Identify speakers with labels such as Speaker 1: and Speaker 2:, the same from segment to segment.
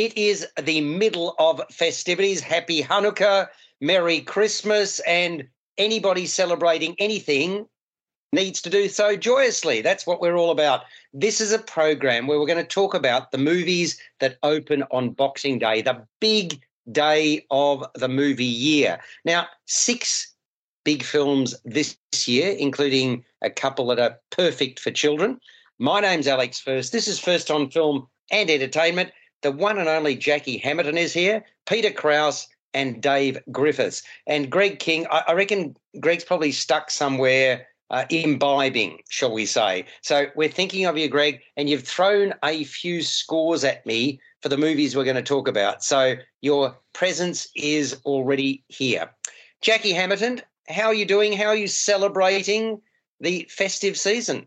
Speaker 1: it is the middle of festivities. Happy Hanukkah, Merry Christmas, and anybody celebrating anything needs to do so joyously. That's what we're all about. This is a program where we're going to talk about the movies that open on Boxing Day, the big day of the movie year. Now, six big films this year, including a couple that are perfect for children. My name's Alex First. This is First on Film and Entertainment. The one and only Jackie Hamilton is here, Peter Krause, and Dave Griffiths. And Greg King, I, I reckon Greg's probably stuck somewhere uh, imbibing, shall we say. So we're thinking of you, Greg, and you've thrown a few scores at me for the movies we're going to talk about. So your presence is already here. Jackie Hamilton, how are you doing? How are you celebrating the festive season?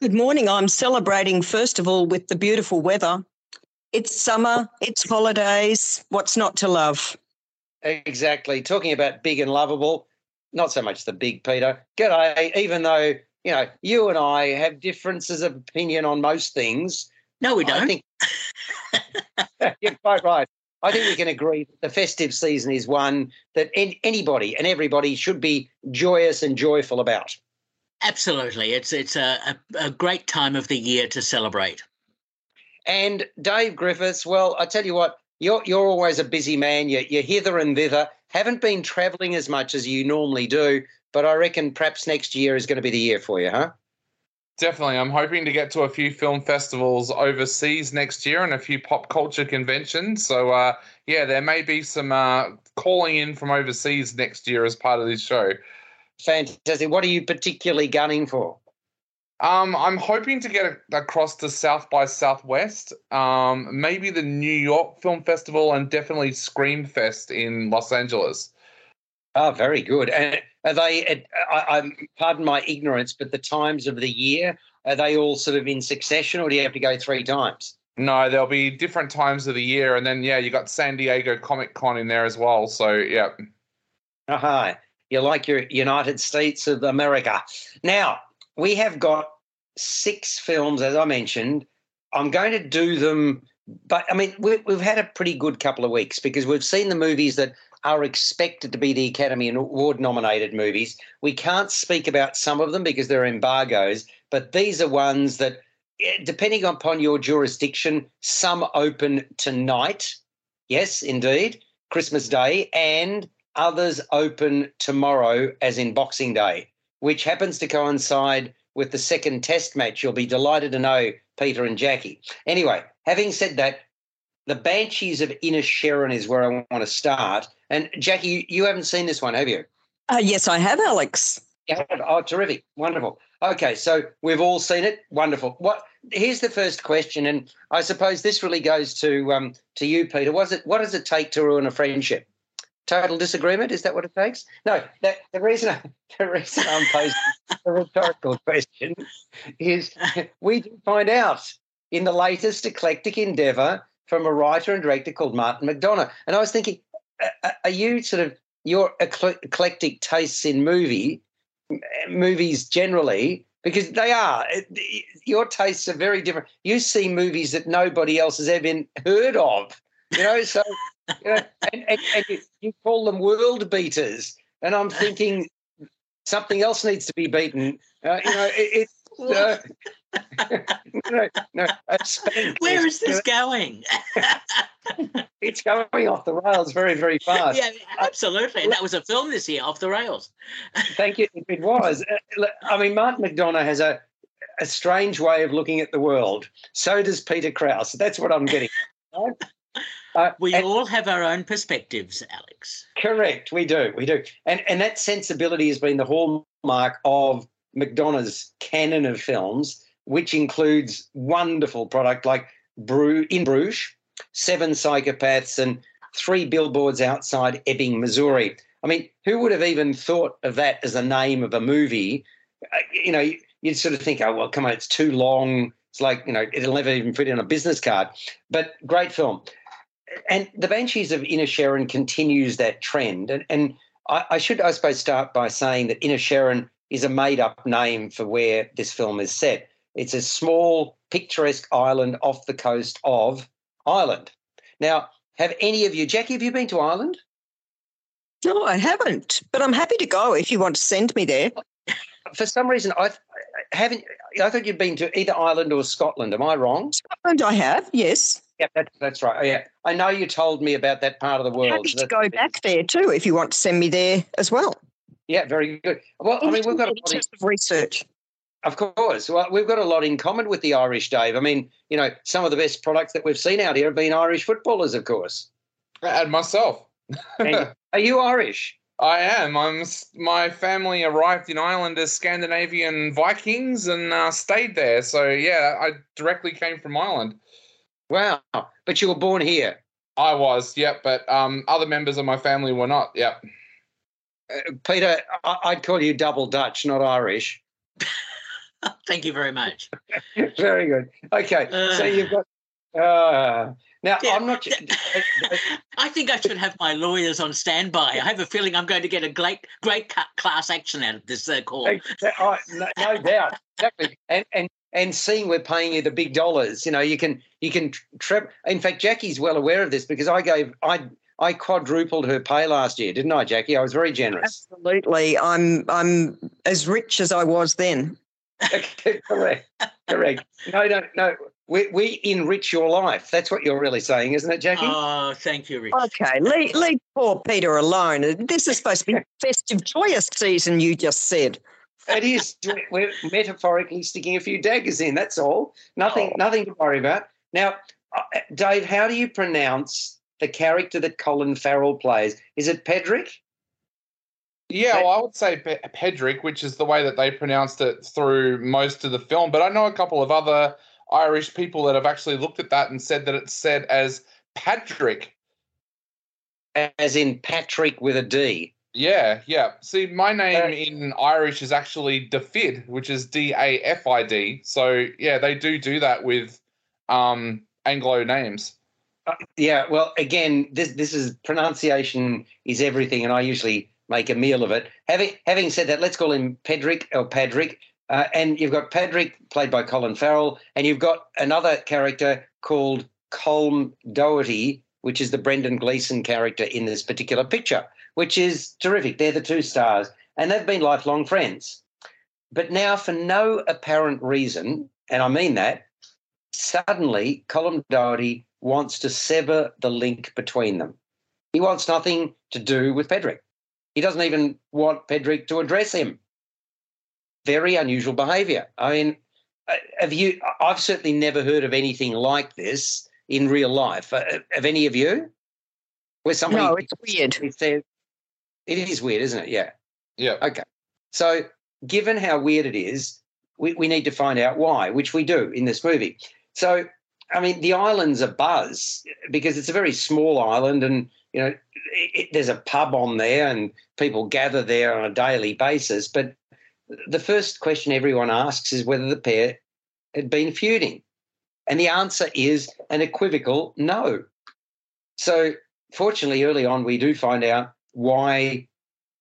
Speaker 2: Good morning. I'm celebrating, first of all, with the beautiful weather. It's summer, it's holidays. What's not to love?
Speaker 1: Exactly. Talking about big and lovable, not so much the big Peter. G'day. Even though, you know, you and I have differences of opinion on most things.
Speaker 3: No, we don't.
Speaker 1: I think you're quite right. I think we can agree that the festive season is one that anybody and everybody should be joyous and joyful about.
Speaker 3: Absolutely. It's it's a, a, a great time of the year to celebrate.
Speaker 1: And Dave Griffiths, well, I tell you what, you're you're always a busy man. You're, you're hither and thither. Haven't been travelling as much as you normally do, but I reckon perhaps next year is going to be the year for you, huh?
Speaker 4: Definitely. I'm hoping to get to a few film festivals overseas next year and a few pop culture conventions. So, uh, yeah, there may be some uh, calling in from overseas next year as part of this show.
Speaker 1: Fantastic. What are you particularly gunning for?
Speaker 4: Um, I'm hoping to get across to South by Southwest, um, maybe the New York Film Festival, and definitely Scream Fest in Los Angeles.
Speaker 1: Oh, very good. And are they? I, I, pardon my ignorance, but the times of the year are they all sort of in succession, or do you have to go three times?
Speaker 4: No, there'll be different times of the year, and then yeah, you got San Diego Comic Con in there as well. So yeah.
Speaker 1: Aha, you like your United States of America. Now we have got six films, as I mentioned. I'm going to do them, but I mean we, we've had a pretty good couple of weeks because we've seen the movies that are expected to be the Academy Award nominated movies. We can't speak about some of them because they're embargoes, but these are ones that, eh, depending upon your jurisdiction, some open tonight. Yes, indeed, Christmas Day, and others open tomorrow, as in Boxing Day, which happens to coincide with the second test match. You'll be delighted to know, Peter and Jackie. Anyway, having said that, the Banshees of Inisherin is where I want to start. And Jackie, you haven't seen this one, have you?
Speaker 2: Uh, yes, I have, Alex.
Speaker 1: Yeah. Oh, terrific. Wonderful. Okay, so we've all seen it. Wonderful. What here's the first question, and I suppose this really goes to um, to you, Peter. Was it what does it take to ruin a friendship? Total disagreement? Is that what it takes? No. That, the reason I, the reason I'm posing a rhetorical question is we find out in the latest eclectic endeavour from a writer and director called Martin McDonagh. And I was thinking, are you sort of your eclectic tastes in movie movies generally? Because they are eh, your tastes are very different. You see movies that nobody else has ever heard of, you know. So, you know, and, and, and you call them world beaters, and I'm thinking something else needs to be beaten. Uh, you know, it, it's uh,
Speaker 3: no, no. Where is this going?
Speaker 1: it's going off the rails very, very fast.
Speaker 3: Yeah, absolutely. Uh, that was a film this year, off the rails.
Speaker 1: thank you. It was. Uh, I mean, Martin McDonagh has a a strange way of looking at the world. So does Peter Krause. That's what I'm getting.
Speaker 3: Uh, we and, all have our own perspectives, Alex.
Speaker 1: Correct, we do, we do, and and that sensibility has been the hallmark of McDonagh's canon of films which includes wonderful product like Brew in Bruges, Seven Psychopaths, and three billboards outside Ebbing, Missouri. I mean, who would have even thought of that as a name of a movie? Uh, you know, you'd sort of think, oh, well, come on, it's too long. It's like, you know, it'll never even fit in a business card. But great film. And The Banshees of Inisherin continues that trend. And, and I, I should, I suppose, start by saying that Inisherin is a made up name for where this film is set. It's a small, picturesque island off the coast of Ireland. Now, have any of you, Jackie, have you been to Ireland?
Speaker 2: No, I haven't, but I'm happy to go if you want to send me there.
Speaker 1: For some reason, I haven't. I thought you'd been to either Ireland or Scotland. Am I wrong?
Speaker 2: Scotland, I have, yes.
Speaker 1: Yeah, that's, that's right. Oh, yeah, I know you told me about that part of the world.
Speaker 2: Happy
Speaker 1: so
Speaker 2: to
Speaker 1: that's-
Speaker 2: go back there too if you want to send me there as well.
Speaker 1: Yeah, very good. Well, I mean, we've got a lot
Speaker 2: of research.
Speaker 1: of course. Well, we've got a lot in common with the Irish, Dave. I mean, you know, some of the best products that we've seen out here have been Irish footballers, of course.
Speaker 4: And myself.
Speaker 1: And are you Irish?
Speaker 4: I am. I'm. My family arrived in Ireland as Scandinavian Vikings and uh, stayed there. So yeah, I directly came from Ireland.
Speaker 1: Wow, but you were born here.
Speaker 4: I was, yep, but um, other members of my family were not. Yep.
Speaker 1: Uh, Peter, I- I'd call you double Dutch, not Irish.
Speaker 3: Thank you very much.
Speaker 1: Very good. Okay, so
Speaker 3: Uh.
Speaker 1: you've got. Uh, now,
Speaker 3: Yeah.
Speaker 1: I'm not.
Speaker 3: I think I should have my lawyers on standby. I have a feeling I'm going to get a great, great class action out of this uh, call.
Speaker 1: Oh, no, no doubt, exactly. And and and seeing we're paying you the big dollars, you know, you can you can trip. In fact, Jackie's well aware of this because I gave I I quadrupled her pay last year, didn't I, Jackie? I was very generous.
Speaker 2: Absolutely. I'm I'm as rich as I was then.
Speaker 1: correct, correct. No, no, no. We we enrich your life. That's what you're really saying, isn't it, Jackie?
Speaker 3: Oh, thank you, Rich.
Speaker 2: Okay, leave, leave poor Peter alone. This is supposed to be festive, joyous season, you just said.
Speaker 1: It is. We're metaphorically sticking a few daggers in. That's all. Nothing. Nothing to worry about. Now, uh, Dave, how do you pronounce the character that Colin Farrell plays? Is it Pedrick?
Speaker 4: Yeah, well, I would say Pe- Pedrick, which is the way that they pronounced it through most of the film. But I know a couple of other Irish people that have actually looked at that and said that it's said as Patrick.
Speaker 1: As in Patrick with a D.
Speaker 4: Yeah, yeah. See, my name in Irish is actually Dafid, which is D A F I D. So yeah, they do do that with um, Anglo names.
Speaker 1: Uh, yeah. Well, again, this this is pronunciation is everything, and I usually make a meal of it. Having having said that, let's call him Pedrick or Padrick. Uh, and you've got Padrick played by Colin Farrell, and you've got another character called Colm Doherty, which is the Brendan Gleeson character in this particular picture, which is terrific. They're the two stars, and they've been lifelong friends. But now, for no apparent reason, and I mean that, suddenly Colin Doherty wants to sever the link between them. He wants nothing to do with Pedrick. He doesn't even want Pedrick to address him. Very unusual behaviour. I mean, uh, have you? I've certainly never heard of anything like this in real life. Uh, have any of you? Where somebody
Speaker 2: No, it's weird.
Speaker 1: says, it is weird, isn't it? Yeah.
Speaker 4: Yeah.
Speaker 1: Okay. So, given how weird it is, we, we need to find out why, which we do in this movie. So, I mean, the island's a buzz because it's a very small island, and you know, it, it, there's a pub on there, and people gather there on a daily basis. But the first question everyone asks is whether the pair had been feuding, and the answer is an equivocal no. So, fortunately, early on, we do find out why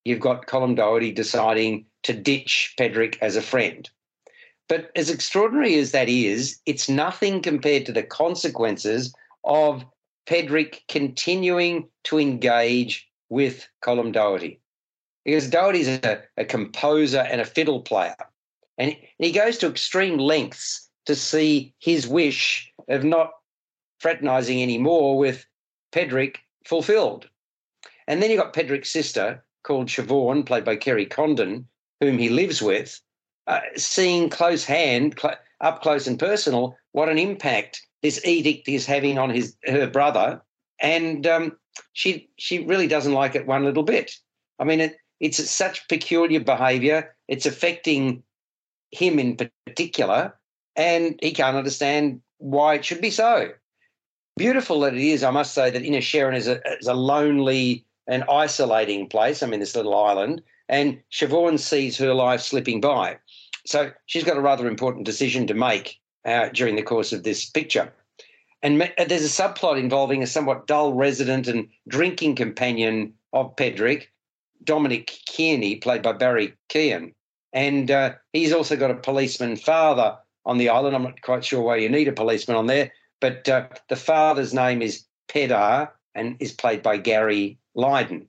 Speaker 1: you've got Colin Doherty deciding to ditch Pedrick as a friend. But as extraordinary as that is, it's nothing compared to the consequences of Pedrick continuing to engage with Colin Doherty. Because Doherty's a, a composer and a fiddle player. And he goes to extreme lengths to see his wish of not fraternizing anymore with Pedrick fulfilled. And then you've got Pedrick's sister, called Siobhan, played by Kerry Condon, whom he lives with, uh, seeing close hand, cl- up close and personal, what an impact this edict is having on his her brother, and um, she she really doesn't like it one little bit. I mean, it, it's such peculiar behaviour. It's affecting him in particular, and he can't understand why it should be so. Beautiful that it is, I must say, that Inisherin is a, is a lonely and isolating place. I mean, this little island, and Siobhan sees her life slipping by. So she's got a rather important decision to make uh, during the course of this picture. And me- there's a subplot involving a somewhat dull resident and drinking companion of Pedrick, Dominic Kearney, played by Barry Keoghan. And uh, he's also got a policeman father on the island. I'm not quite sure why you need a policeman on there, but uh, the father's name is Peadar and is played by Gary Lydon.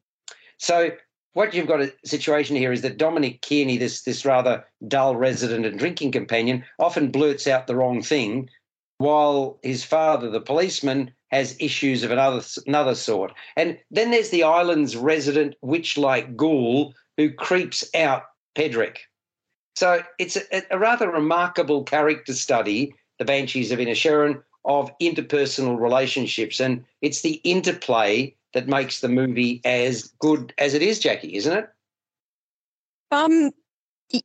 Speaker 1: So what you've got a situation here is that Dominic Kearney, this this rather dull resident and drinking companion, often blurts out the wrong thing, while his father, the policeman, has issues of another another sort. And then there's the island's resident witch-like ghoul who creeps out Pedrick. So it's a, a rather remarkable character study, the Banshees of Inisherin, of interpersonal relationships, and it's the interplay that makes the movie as good as it is, Jackie, isn't it?
Speaker 2: Um,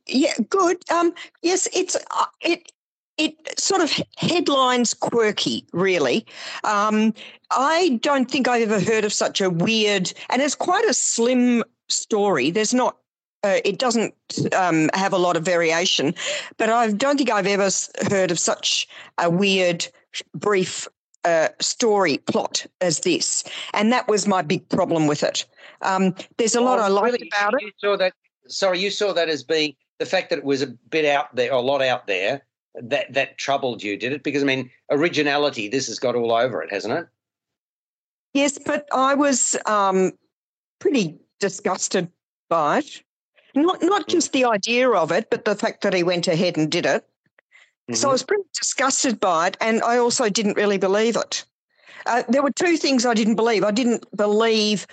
Speaker 2: yeah, good. Um, yes, it's uh, it. It sort of headlines quirky, really. Um, I don't think I've ever heard of such a weird, and it's quite a slim story. There's not uh, it doesn't um, have a lot of variation, but I don't think I've ever heard of such a weird, brief uh, story plot as this, and that was my big problem with it. Um, there's a lot I like
Speaker 1: really,
Speaker 2: about
Speaker 1: you
Speaker 2: it.
Speaker 1: Saw that? Sorry, you saw that as being the fact that it was a bit out there, a lot out there. That that troubled you, did it? Because I mean, originality. This has got all over it, hasn't it?
Speaker 2: Yes, but I was um, pretty disgusted by it. Not not just the idea of it, but the fact that he went ahead and did it. So I was pretty disgusted by it, and I also didn't really believe it. Uh, there were two things I didn't believe. I didn't believe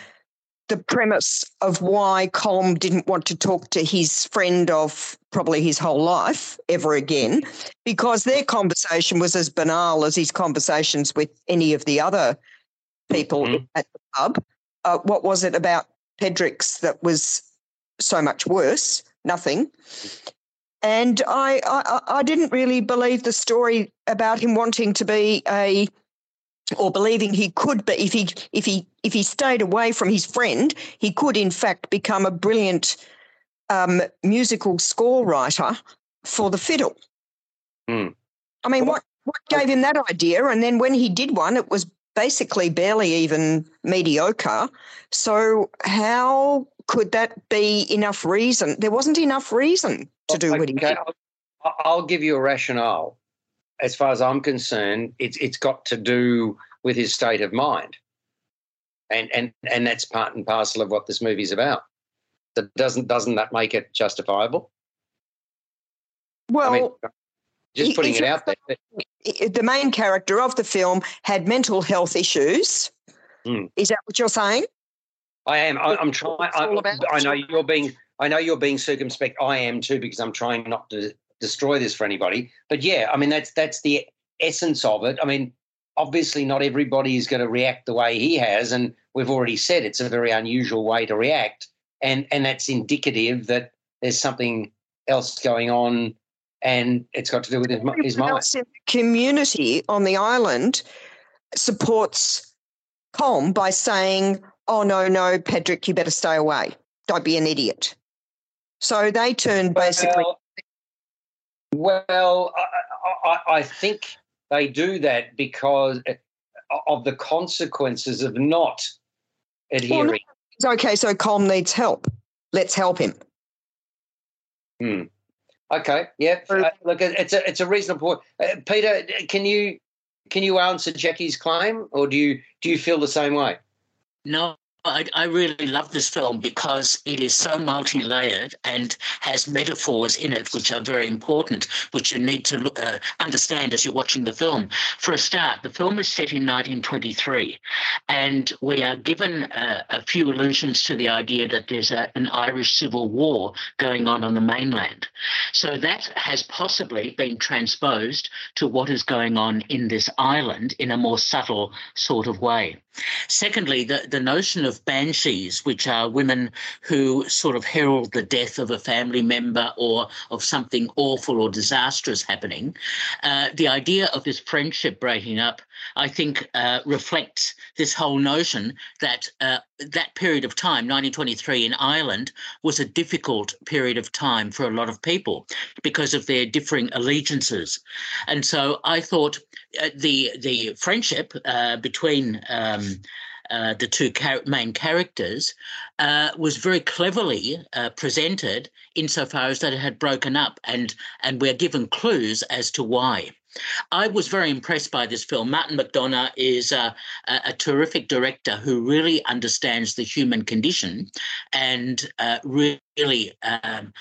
Speaker 2: the premise of why Colm didn't want to talk to his friend of probably his whole life ever again, because their conversation was as banal as his conversations with any of the other people
Speaker 1: Mhm.
Speaker 2: at the pub. Uh, what was it about Pedrick's that was so much worse? Nothing. And I, I, I didn't really believe the story about him wanting to be a, or believing he could be if he if he if he stayed away from his friend, he could in fact become a brilliant um, musical score writer for the fiddle.
Speaker 1: Hmm.
Speaker 2: I mean, what what gave him that idea? And then when he did one, it was basically barely even mediocre. So how could that be enough reason? There wasn't enough reason to do what he did.
Speaker 1: I'll, I'll give you a rationale. As far as I'm concerned, it's it's got to do with his state of mind, and and and that's part and parcel of what this movie's about. That doesn't doesn't that make it justifiable?
Speaker 2: Well,
Speaker 1: I mean, just putting it out there.
Speaker 2: the main character of the film had mental health issues.
Speaker 1: Hmm.
Speaker 2: Is that what you're saying?
Speaker 1: I am. I, I'm trying. I, I know you're being. I know you're being circumspect. I am too because I'm trying not to destroy this for anybody. But yeah, I mean that's that's the essence of it. I mean, obviously not everybody is going to react the way he has, and we've already said it's a very unusual way to react, and and that's indicative that there's something else going on, and it's got to do with his, his mind.
Speaker 2: else in the community on the island supports Colm by saying, "Oh no, no, Pedrick, you better stay away. Don't be an idiot." So they turned basically.
Speaker 1: Well, well I, I, I think they do that because of the consequences of not adhering.
Speaker 2: okay, so Colm needs help. Let's help him. Hmm.
Speaker 1: Okay, yeah. Uh, look, it- it's a it's a reasonable point. Uh, Peter, can you can you answer Jackie's claim, or do you do you feel the same way?
Speaker 3: No, I, I really love this film because it is so multi layered and has metaphors in it which are very important, which you need to look, uh, understand as you're watching the film. For a start, the film is set in 1923, and we are given uh, a few allusions to the idea that there's a, an Irish Civil War going on on the mainland. So that has possibly been transposed to what is going on in this island in a more subtle sort of way. Secondly, the, the notion of banshees, which are women who sort of herald the death of a family member or of something awful or disastrous happening, uh, the idea of this friendship breaking up, I think, uh, reflects this whole notion that uh, that period of time, 1923 in Ireland, was a difficult period of time for a lot of people because of their differing allegiances. And so I thought uh, the the friendship uh, between um, uh, the two char- main characters uh, was very cleverly uh, presented insofar as that it had broken up, and and we're given clues as to why. I was very impressed by this film. Martin McDonagh is a, a, a terrific director who really understands the human condition and uh, really um,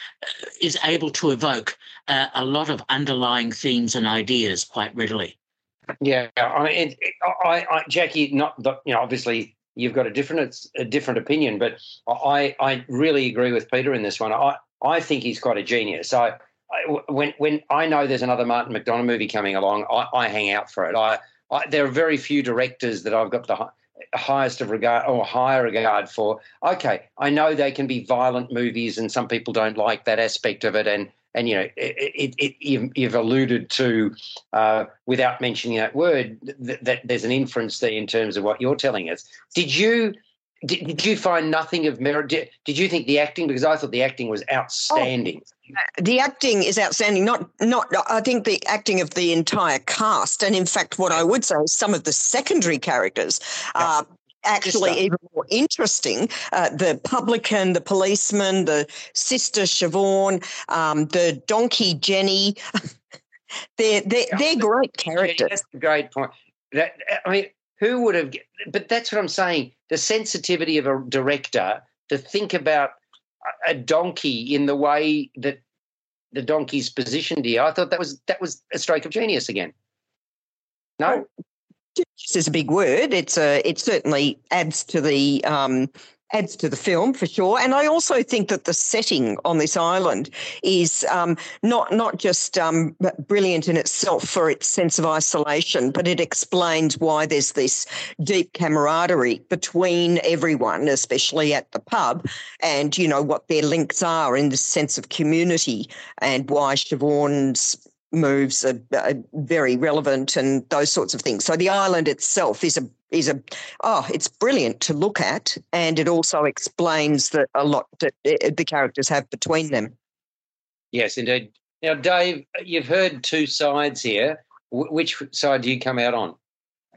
Speaker 3: is able to evoke uh, a lot of underlying themes and ideas quite readily.
Speaker 1: Yeah, I mean, it, I, I, Jackie, not you know, obviously you've got a different a different opinion, but I I really agree with Peter in this one. I I think he's quite a genius. I when when I know there's another Martin McDonagh movie coming along, I, I hang out for it. I, I, there are very few directors that I've got the highest of regard or higher regard for. Okay, I know they can be violent movies, and some people don't like that aspect of it, and and you know it, it, it you've, alluded to uh, without mentioning that word that, that there's an inference there in terms of what you're telling us. Did you? Did, did you find nothing of merit? Did, did you think the acting? Because I thought the acting was outstanding.
Speaker 2: Oh, the acting is outstanding. Not, not. I think the acting of the entire cast, and in fact, what I would say is some of the secondary characters are actually even more interesting. Uh, the publican, the policeman, the sister Siobhan, um, the donkey Jenny. they're they're, they're great characters.
Speaker 1: That's a great point. That, I mean, who would have? But that's what I'm saying. The sensitivity of a director to think about a donkey in the way that the donkey's positioned here. I thought that was that was a stroke of genius again. No,
Speaker 2: this is a big word. It's a it certainly adds to the um, adds to the film for sure. And I also think that the setting on this island is um, not not just um, brilliant in itself for its sense of isolation, but it explains why there's this deep camaraderie between everyone, especially at the pub, and you know what their links are in the sense of community and why Siobhan's moves are, are, very relevant and those sorts of things. So the island itself is a is a oh, it's brilliant to look at, and it also explains that a lot that eh, the characters have between them.
Speaker 1: Yes, indeed. Now, Dave, you've heard two sides here. which side do you come out on?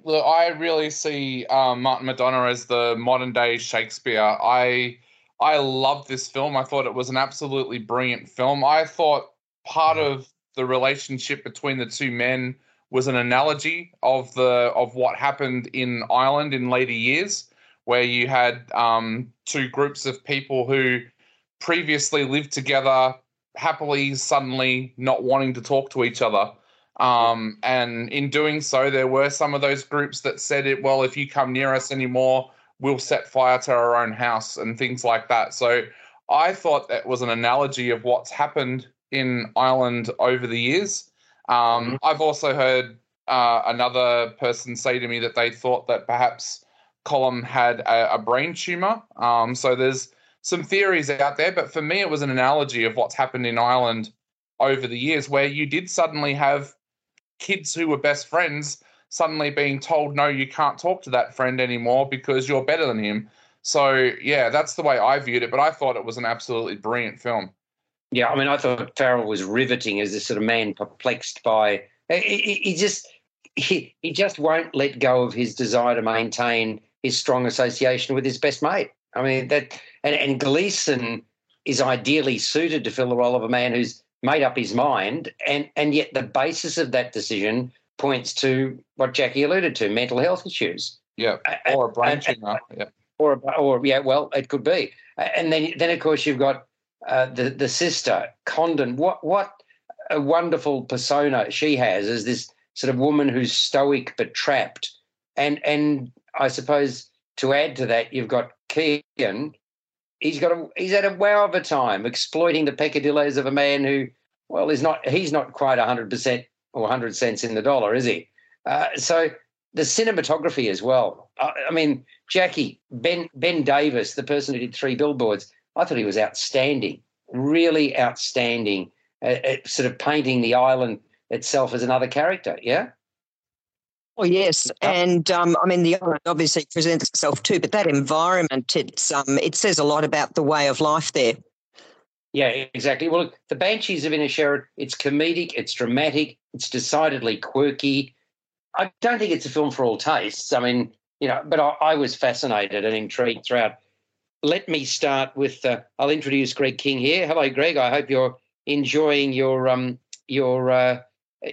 Speaker 4: Look, I really see um, Martin McDonagh as the modern day Shakespeare. I I love this film. I thought it was an absolutely brilliant film. I thought part of the relationship between the two men was an analogy of the of what happened in Ireland in later years, where you had um, two groups of people who previously lived together happily, suddenly not wanting to talk to each other. Um, and in doing so, there were some of those groups that said it, well, if you come near us anymore, we'll set fire to our own house and things like that. So I thought that was an analogy of what's happened in Ireland over the years. Um, mm-hmm. I've also heard uh, another person say to me that they thought that perhaps Colm had a, a brain tumor. Um, so there's some theories out there, but for me, it was an analogy of what's happened in Ireland over the years, where you did suddenly have kids who were best friends suddenly being told, no, you can't talk to that friend anymore because you're better than him. So, yeah, that's the way I viewed it, but I thought it was an absolutely brilliant film.
Speaker 1: Yeah, I mean, I thought Farrell was riveting as this sort of man perplexed by. He, he just he, he just won't let go of his desire to maintain his strong association with his best mate. I mean that, and, and Gleeson is ideally suited to fill the role of a man who's made up his mind, and and yet the basis of that decision points to what Jackie alluded to: mental health issues.
Speaker 4: Yeah, or a brain tumor. Yeah.
Speaker 1: Or, or yeah, well, it could be. And then, then of course, you've got uh, the the sister Condon. What what a wonderful persona she has as this sort of woman who's stoic but trapped. And and I suppose to add to that, you've got Keegan. He's got a he's had a wow of a time exploiting the peccadilloes of a man who, well, is not he's not quite hundred percent or hundred cents in the dollar, is he? Uh, so the cinematography as well. I, I mean, Jackie Ben Ben Davis, the person who did three billboards I thought he was outstanding, really outstanding, at, at sort of painting the island itself as another character. Yeah.
Speaker 2: Oh yes, and um, I mean the island obviously presents itself too, but that environment it's um, it says a lot about the way of life there.
Speaker 1: Yeah, exactly. Well, look, the Banshees of Inisherin, it's comedic, it's dramatic, it's decidedly quirky. I don't think it's a film for all tastes. I mean, you know, but I, I was fascinated and intrigued throughout let me start with. Uh, I'll introduce Greg King here. Hello, Greg. I hope you're enjoying your um your uh,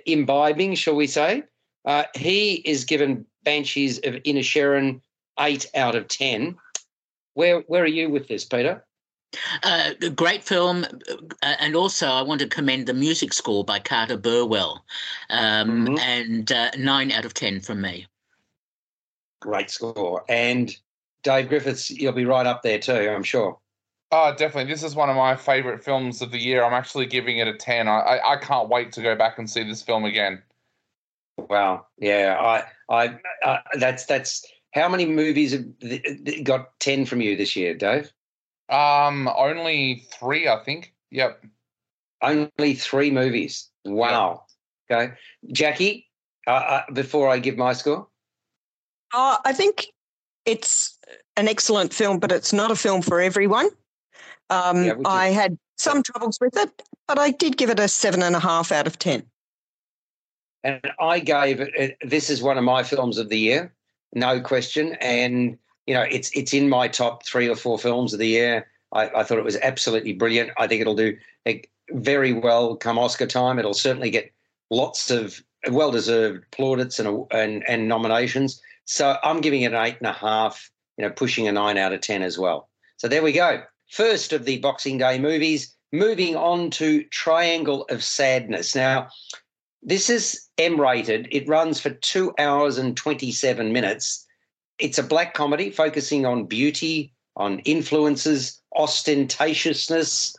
Speaker 1: imbibing, shall we say. Uh, he is given Banshees of Inisherin eight out of ten. Where where are you with this, Peter?
Speaker 3: Uh, great film, uh, and also I want to commend the music score by Carter Burwell, um, mm-hmm. and uh, nine out of ten from me.
Speaker 1: Great score, and Dave Griffiths, you'll be right up there too, I'm sure.
Speaker 4: Oh, definitely. This is one of my favorite films of the year. I'm actually giving it a 10. I, I, I can't wait to go back and see this film again.
Speaker 1: Wow. Yeah. I, I, uh, that's, that's, how many movies have got 10 from you this year, Dave?
Speaker 4: Um, only three, I think. Yep.
Speaker 1: Only three movies. Wow. Yep. Okay. Jackie, uh, uh, before I give my score?
Speaker 2: Uh, I think it's an excellent film, but it's not a film for everyone. Um, yeah, I had some troubles with it, but I did give it a seven and a half out of 10.
Speaker 1: And I gave it, this is one of my films of the year, no question. And, you know, it's it's in my top three or four films of the year. I, I thought it was absolutely brilliant. I think it'll do very well come Oscar time. It'll certainly get lots of well deserved plaudits and, and, and nominations. So I'm giving it an eight and a half, you know, pushing a nine out of 10 as well. So there we go first of the Boxing Day movies. Moving on to Triangle of Sadness. Now, this is M rated. It runs for two hours and 27 minutes. It's a black comedy focusing on beauty, on influences, ostentatiousness,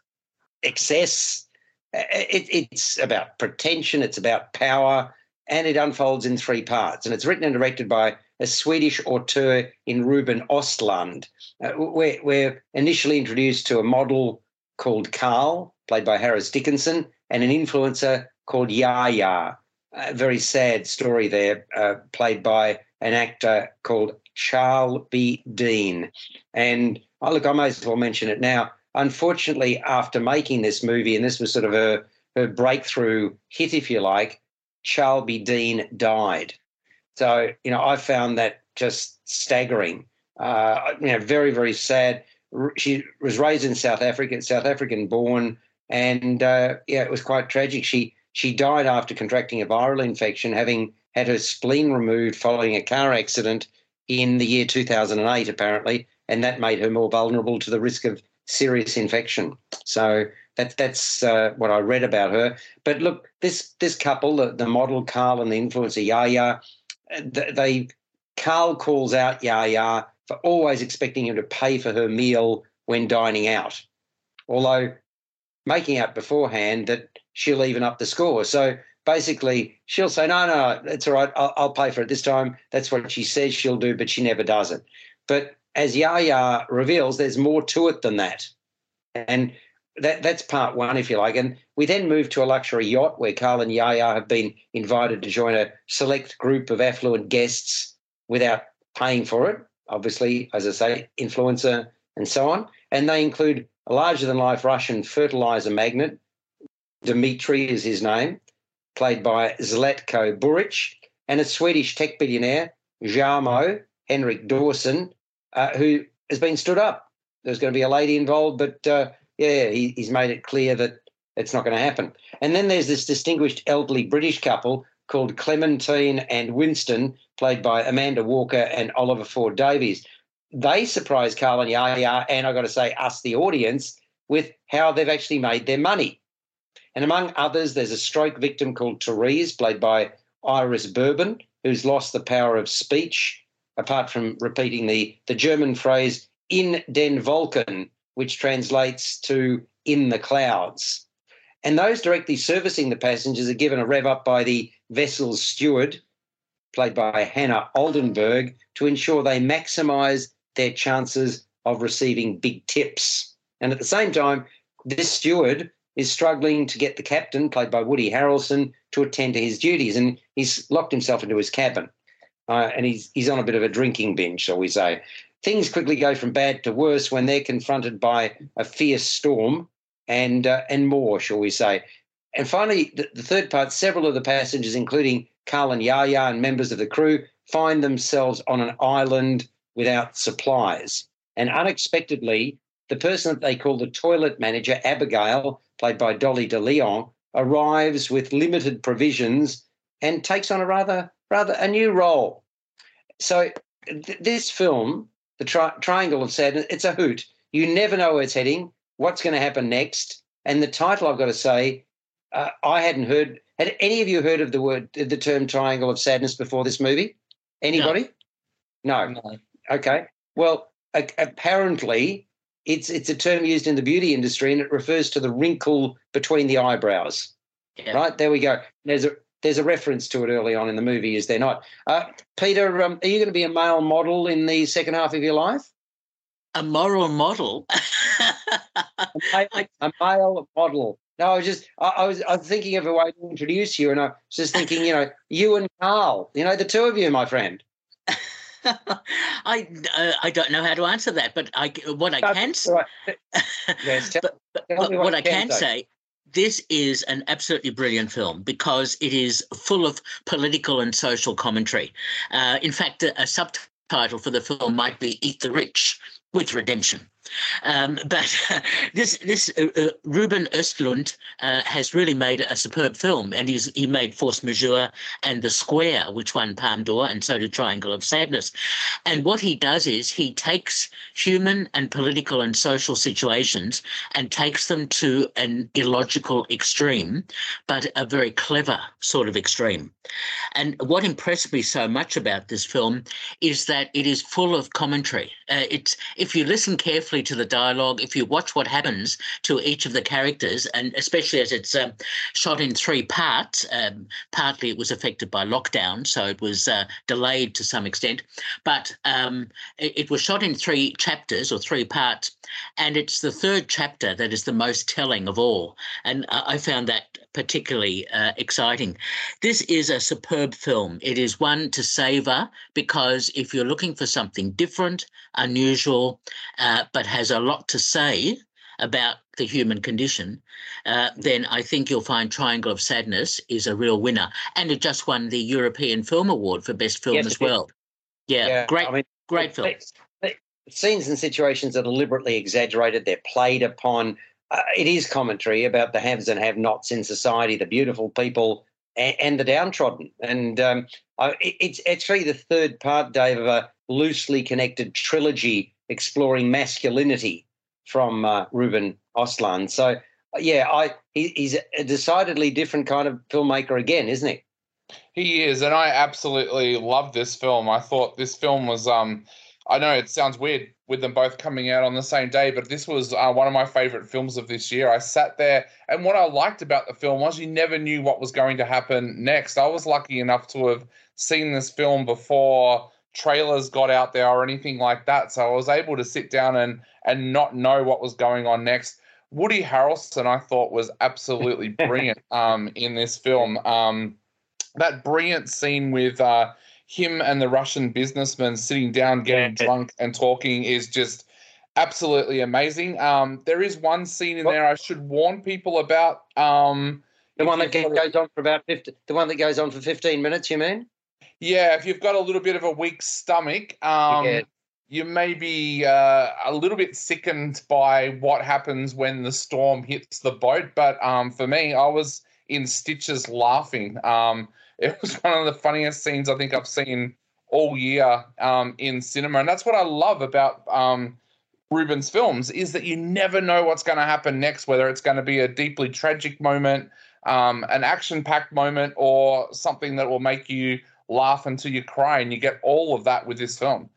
Speaker 1: excess. Uh, it, it's about pretension, it's about power, and it unfolds in three parts. And it's written and directed by a Swedish auteur in Ruben Ostlund. Uh, we're, we're initially introduced to a model called Carl, played by Harris Dickinson, and an influencer called Yaya. A very sad story there, uh, played by an actor called Charlbi Dean. And oh, look, I may as well mention it now. Unfortunately, after making this movie, and this was sort of her, her breakthrough hit, if you like, Charlbi Dean died. So, you know, I found that just staggering. Uh, you know, very, very sad. She was raised in South Africa, South African born, and uh, yeah, it was quite tragic. She she died after contracting a viral infection, having had her spleen removed following a car accident in the year 2008, apparently, and that made her more vulnerable to the risk of serious infection. So that's that's uh, what I read about her. But look, this this couple, the, the model Carl and the influencer Yaya, they Carl calls out Yaya for always expecting him to pay for her meal when dining out, although making out beforehand that she'll even up the score. So basically, she'll say, "No, no, that's all right. I'll, I'll pay for it this time." That's what she says she'll do, but she never does it. But as Yaya reveals, there's more to it than that, and that that's part one, if you like. And we then move to a luxury yacht where Carl and Yaya have been invited to join a select group of affluent guests without paying for it. Obviously, as I say, influencer and so on. And they include a larger than life Russian fertilizer magnate, Dmitry is his name, played by Zlatko Buric, and a Swedish tech billionaire, Jarmo Henrik Dorsin, uh, who has been stood up. There's going to be a lady involved, but uh, yeah, he, he's made it clear that it's not going to happen. And then there's this distinguished elderly British couple called Clementine and Winston, played by Amanda Walker and Oliver Ford Davies. They surprise Carl and Yaya, and I've got to say, us, the audience, with how they've actually made their money. And among others, there's a stroke victim called Therese, played by Iris Berben, who's lost the power of speech, apart from repeating the, the German phrase in den Wolken, which translates to in the clouds. And those directly servicing the passengers are given a rev up by the vessel's steward, played by Hannah Oldenburg, to ensure they maximise their chances of receiving big tips. And at the same time, this steward is struggling to get the captain, played by Woody Harrelson, to attend to his duties. And he's locked himself into his cabin. Uh, and he's, he's on a bit of a drinking binge, shall we say. Things quickly go from bad to worse when they're confronted by a fierce storm and uh, and more, shall we say. And finally, the, the, third part, several of the passengers, including Carl and Yaya and members of the crew, find themselves on an island without supplies. And unexpectedly, the person that they call the toilet manager, Abigail, played by Dolly de Leon, arrives with limited provisions and takes on a rather rather a new role. So th- this film, the tri- Triangle of Sadness, it's a hoot. You never know where it's heading, what's going to happen next, and the title I've got to say, uh, I hadn't heard. Had any of you heard of the word the term Triangle of Sadness before this movie? Anybody? No. no. Okay. Well, a- apparently it's it's a term used in the beauty industry and it refers to the wrinkle between the eyebrows. Yeah. Right there we go. There's a there's a reference to it early on in the movie, is there not? Uh, Peter, um, are you going to be a male model in the second half of your life?
Speaker 3: A moral model.
Speaker 1: a, male, a, male, model. No, I was just I, I, was I was thinking of a way to introduce you, and I was just thinking, you know, you and Carl, you know, the two of you, my friend.
Speaker 3: I uh, I don't know how to answer that, but I what I can say, yes, but, but, but what I can say. say this is an absolutely brilliant film because it is full of political and social commentary. Uh, in fact, a, a subtitle for the film might be "Eat the Rich" with redemption. Um, but uh, this this uh, uh, Ruben Östlund uh, has really made a superb film, and he's he made Force Majeure and The Square, which won Palme d'Or, and so did Triangle of Sadness. And what he does is he takes human and political and social situations and takes them to an illogical extreme, but a very clever sort of extreme. And what impressed me so much about this film is that it is full of commentary. Uh, it's if you listen carefully to the dialogue, if you watch what happens to each of the characters, and especially as it's um, shot in three parts, um, partly it was affected by lockdown, so it was uh, delayed to some extent, but um, it, it, was shot in three chapters or three parts, and it's the third chapter that is the most telling of all. And I found that particularly uh, exciting. This is a superb film. It is one to savor because if you're looking for something different, unusual, uh, but has a lot to say about the human condition, uh, then I think you'll find Triangle of Sadness is a real winner. And it just won the European Film Award for Best Film yes, as well. Yeah, yeah, great, I mean, great film.
Speaker 1: Scenes and situations are deliberately exaggerated. They're played upon uh, it is commentary about the haves and have-nots in society, the beautiful people and, and the downtrodden. And um, I, it's actually the third part, Dave, of a loosely connected trilogy exploring masculinity from uh, Ruben Östlund. So, yeah, I he, he's a decidedly different kind of filmmaker again, isn't he?
Speaker 4: He is, and I absolutely love this film. I thought this film was um I know it sounds weird with them both coming out on the same day, but this was uh, one of my favorite films of this year. I sat there, and what I liked about the film was you never knew what was going to happen next. I was lucky enough to have seen this film before trailers got out there or anything like that, so I was able to sit down and and not know what was going on next. Woody Harrelson, I thought, was absolutely brilliant um, in this film. Um, that brilliant scene with. Uh, him and the Russian businessman sitting down, getting yeah. drunk and talking is just absolutely amazing. Um, there is one scene in what? there I should warn people about. Um,
Speaker 1: the one that goes on for about 50, the one that goes on for 15 minutes, you mean?
Speaker 4: Yeah, if you've got a little bit of a weak stomach, um, yeah. you may be uh, a little bit sickened by what happens when the storm hits the boat. But um, for me, I was in stitches laughing. Um, it was one of the funniest scenes I think I've seen all year um, in cinema, and that's what I love about um, Ruben's films is that you never know what's going to happen next, whether it's going to be a deeply tragic moment, um, an action-packed moment, or something that will make you laugh until you cry, and you get all of that with this film.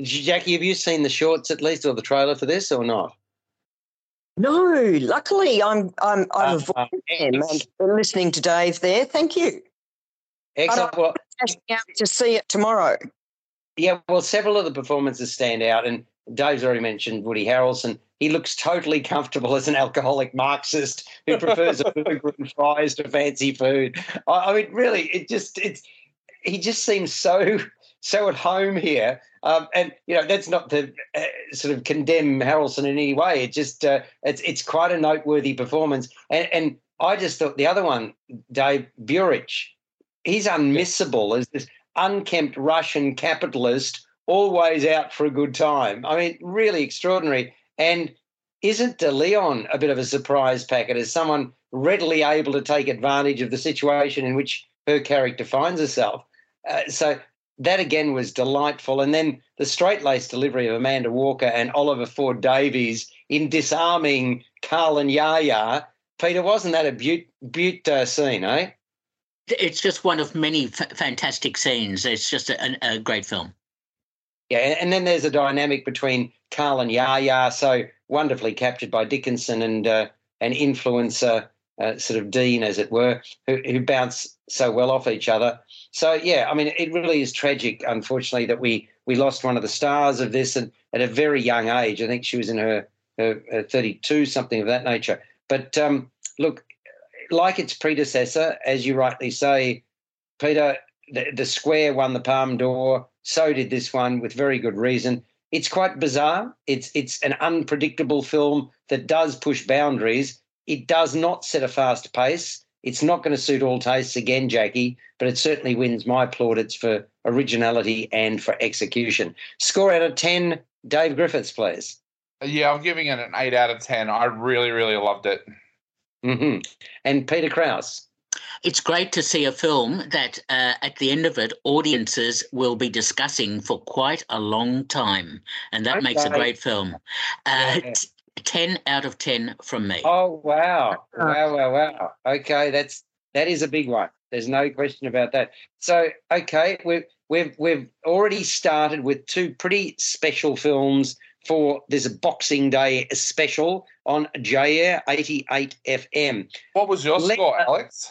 Speaker 1: Jackie, have you seen the shorts at least, or the trailer for this, or not?
Speaker 2: No, luckily I'm I'm I've uh, avoided uh, them and listening to Dave there. Thank you.
Speaker 1: Excellent. Well,
Speaker 2: out to see it tomorrow.
Speaker 1: Yeah, well, several of the performances stand out, and Dave's already mentioned Woody Harrelson. He looks totally comfortable as an alcoholic Marxist who prefers a burger and fries to fancy food. I, I, mean, really, it just it's he just seems so so at home here. Um, and you know that's not to uh, sort of condemn Harrelson in any way. It just uh, it's it's quite a noteworthy performance. And, and I just thought the other one, Dave Burich, he's unmissable as this unkempt Russian capitalist, always out for a good time. I mean, really extraordinary. And isn't De Leon a bit of a surprise packet as someone readily able to take advantage of the situation in which her character finds herself? Uh, so that again was delightful. And then the straight laced delivery of Amanda Walker and Oliver Ford Davies in disarming Carl and Yaya. Peter, wasn't that a beaut uh, scene, eh?
Speaker 3: It's just one of many f- fantastic scenes. It's just a, a, great film.
Speaker 1: Yeah, and then there's a dynamic between Carl and Yaya, so wonderfully captured by Dickinson and uh, an influencer, uh, Charlbi Dean, as it were, who, who bounce so well off each other. So yeah, I mean, it really is tragic, unfortunately, that we we lost one of the stars of this and at a very young age. I think she was in her, her, her 32, something of that nature. But um, look, like its predecessor, as you rightly say, Peter, the, the Square won the Palme d'Or. So did this one, with very good reason. It's quite bizarre. It's it's an unpredictable film that does push boundaries. It does not set a fast pace. It's not going to suit all tastes again, Jackie, but it certainly wins my plaudits for originality and for execution. Score out of 10, Dave Griffiths, please.
Speaker 4: Yeah, I'm giving it an 8 out of 10. I really, really loved it.
Speaker 1: Mm-hmm. And Peter Krause.
Speaker 3: It's great to see a film that uh, at the end of it, audiences will be discussing for quite a long time. And that okay. makes a great film. Uh, yeah. 10 out of 10 from me.
Speaker 1: Oh, wow. Wow, wow, wow. Okay, that's that is a big one. There's no question about that. So, okay, we've we've we've already started with two pretty special films for this Boxing Day special on JAIR 88 FM.
Speaker 4: What was your Let, score, Alex?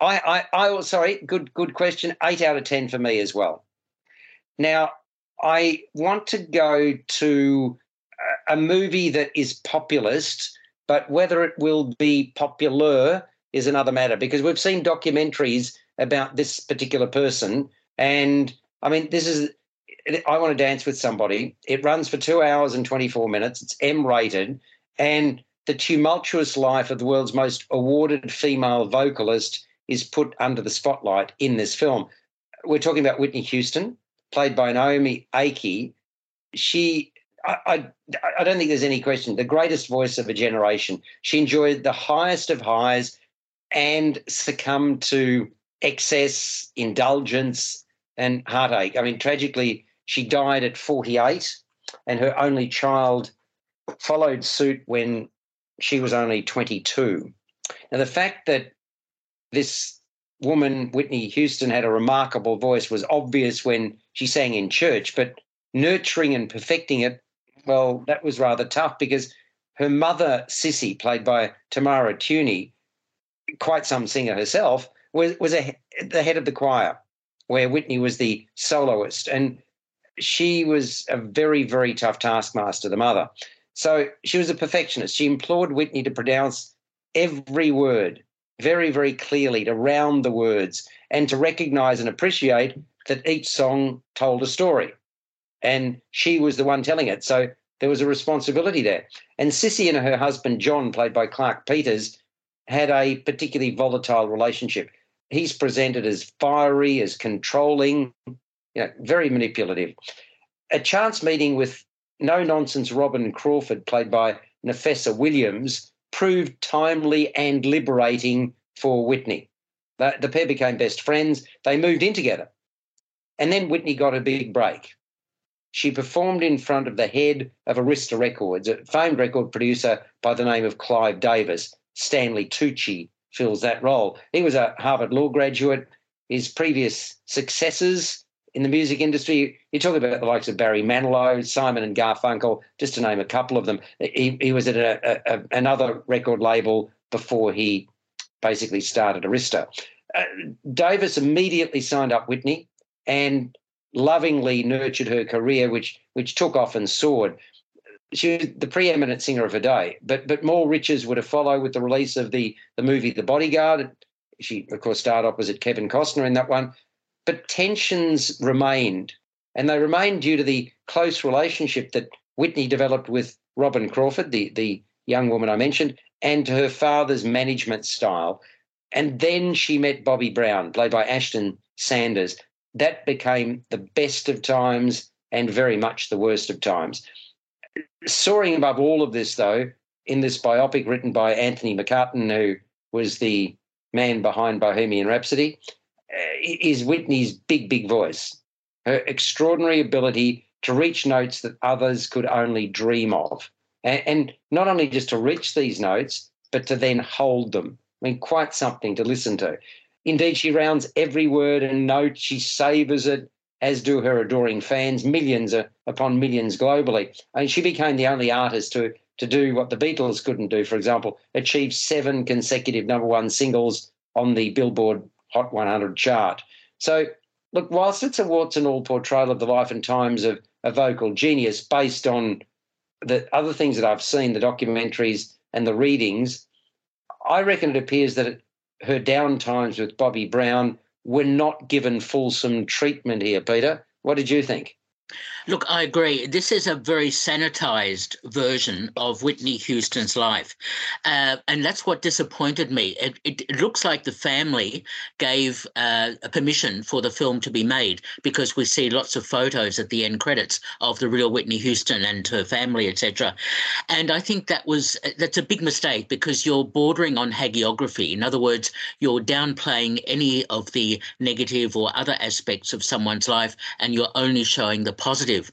Speaker 1: I, I, I, sorry, good, good question. Eight out of 10 for me as well. Now, I want to go to a movie that is populist, but whether it will be popular is another matter because we've seen documentaries about this particular person. And I mean, this is, I want to dance with somebody. It runs for two hours and 24 minutes, it's M rated. And the tumultuous life of the world's most awarded female vocalist is put under the spotlight in this film. We're talking about Whitney Houston, played by Naomi Ackie. She I, I, I don't think there's any question. The greatest voice of a generation. She enjoyed the highest of highs and succumbed to excess, indulgence, and heartache. I mean, tragically, she died at 48, and her only child followed suit when she was only 22. Now, the fact that this woman, Whitney Houston, had a remarkable voice was obvious when she sang in church, but nurturing and perfecting it well, that was rather tough because her mother, Cissy, played by Tamara Tunie, quite some singer herself, was, was a, the head of the choir, where Whitney was the soloist. And she was a very, very tough taskmaster, the mother. So she was a perfectionist. She implored Whitney to pronounce every word very, very clearly, to round the words and to recognize and appreciate that each song told a story and she was the one telling it. So there was a responsibility there. And Cissy and her husband, John, played by Clarke Peters, had a particularly volatile relationship. He's presented as fiery, as controlling, you know, very manipulative. A chance meeting with no nonsense Robin Crawford, played by Nafessa Williams, proved timely and liberating for Whitney. The, the pair became best friends. They moved in together. And then Whitney got a big break she performed in front of the head of Arista Records, a famed record producer by the name of Clive Davis. Stanley Tucci fills that role. He was a Harvard Law graduate. His previous successes in the music industry, you talk about the likes of Barry Manilow, Simon and Garfunkel, just to name a couple of them. He, he was at a, a, another record label before he basically started Arista. Uh, Davis immediately signed up Whitney and lovingly nurtured her career, which which took off and soared. She was the preeminent singer of her day, but but more riches were to follow with the release of the the movie The Bodyguard. She of course starred opposite Kevin Costner in that one, but tensions remained, and they remained due to the close relationship that Whitney developed with Robin Crawford, the the young woman I mentioned, and to her father's management style. And then she met Bobby Brown, played by Ashton Sanders, that became the best of times and very much the worst of times. soaring above all of this, though, in this biopic written by Anthony McCarten, who was the man behind Bohemian Rhapsody, Uh, is Whitney's big, big voice. Her extraordinary ability to reach notes that others could only dream of. And, and not only just to reach these notes, but to then hold them. I mean, quite something to listen to. Indeed, she rounds every word and note, she savors it, as do her adoring fans, millions uh, upon millions globally. And she became the only artist to, to do what the Beatles couldn't do, for example, achieve seven consecutive number one singles on the Billboard Hot 100 chart. So, look, whilst it's a warts and all portrayal of the life and times of a vocal genius based on the other things that I've seen, the documentaries and the readings, I reckon it appears that her down times with Bobby Brown were not given fulsome treatment here, Peter. What did you think?
Speaker 3: Look, I agree. This is a very sanitized version of Whitney Houston's life. Uh, and that's what disappointed me. It, it, it, looks like the family gave uh, a permission for the film to be made because we see lots of photos at the end credits of the real Whitney Houston and her family, etc. And I think that was that's a big mistake because you're bordering on hagiography. In other words, you're downplaying any of the negative or other aspects of someone's life and you're only showing the positive positive.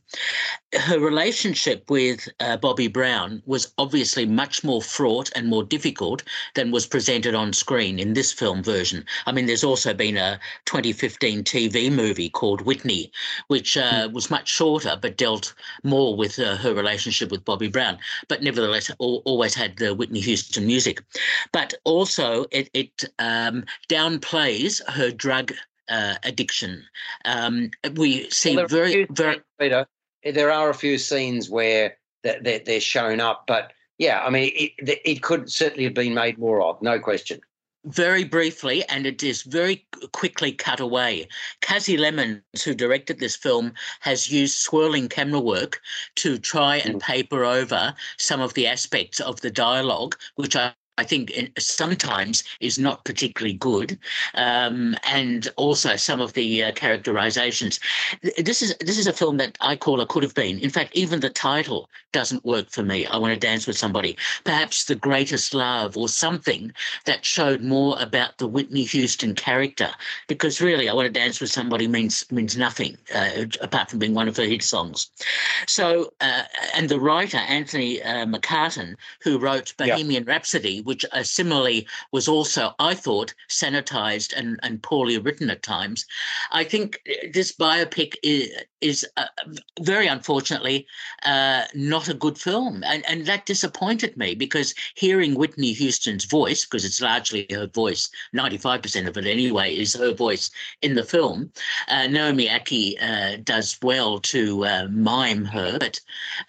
Speaker 3: Her relationship with uh, Bobby Brown was obviously much more fraught and more difficult than was presented on screen in this film version. I mean, there's also been a 2015 TV movie called Whitney, which uh, hmm. was much shorter but dealt more with uh, her relationship with Bobby Brown, but nevertheless always had the Whitney Houston music. But also, it, it um, downplays her drug uh, addiction. Um, we see well, very, very.
Speaker 1: Peter, there are a few scenes where that they're shown up, but yeah, I mean, it, it could certainly have been made more of, no question
Speaker 3: very briefly, and it is very quickly cut away. Kasi Lemmons, who directed this film, has used swirling camera work to try and mm. paper over some of the aspects of the dialogue, which I I think sometimes is not particularly good, um, and also some of the uh, characterizations. This is this is a film that I call a could have been. In fact, even the title doesn't work for me. I want to dance with somebody. Perhaps the greatest love or something that showed more about the Whitney Houston character. Because really, I want to dance with somebody means means nothing uh, apart from being one of her hit songs. So, uh, and the writer Anthony uh, McCarten, who wrote Bohemian yeah. Rhapsody which uh, similarly was also, I thought, sanitized and, and poorly written at times. I think uh, this biopic is, is uh, very unfortunately uh, not a good film. And, and that disappointed me because hearing Whitney Houston's voice, because it's largely her voice, 95% of it anyway, is her voice in the film. Uh, Naomi Ackie uh, does well to mime her, but,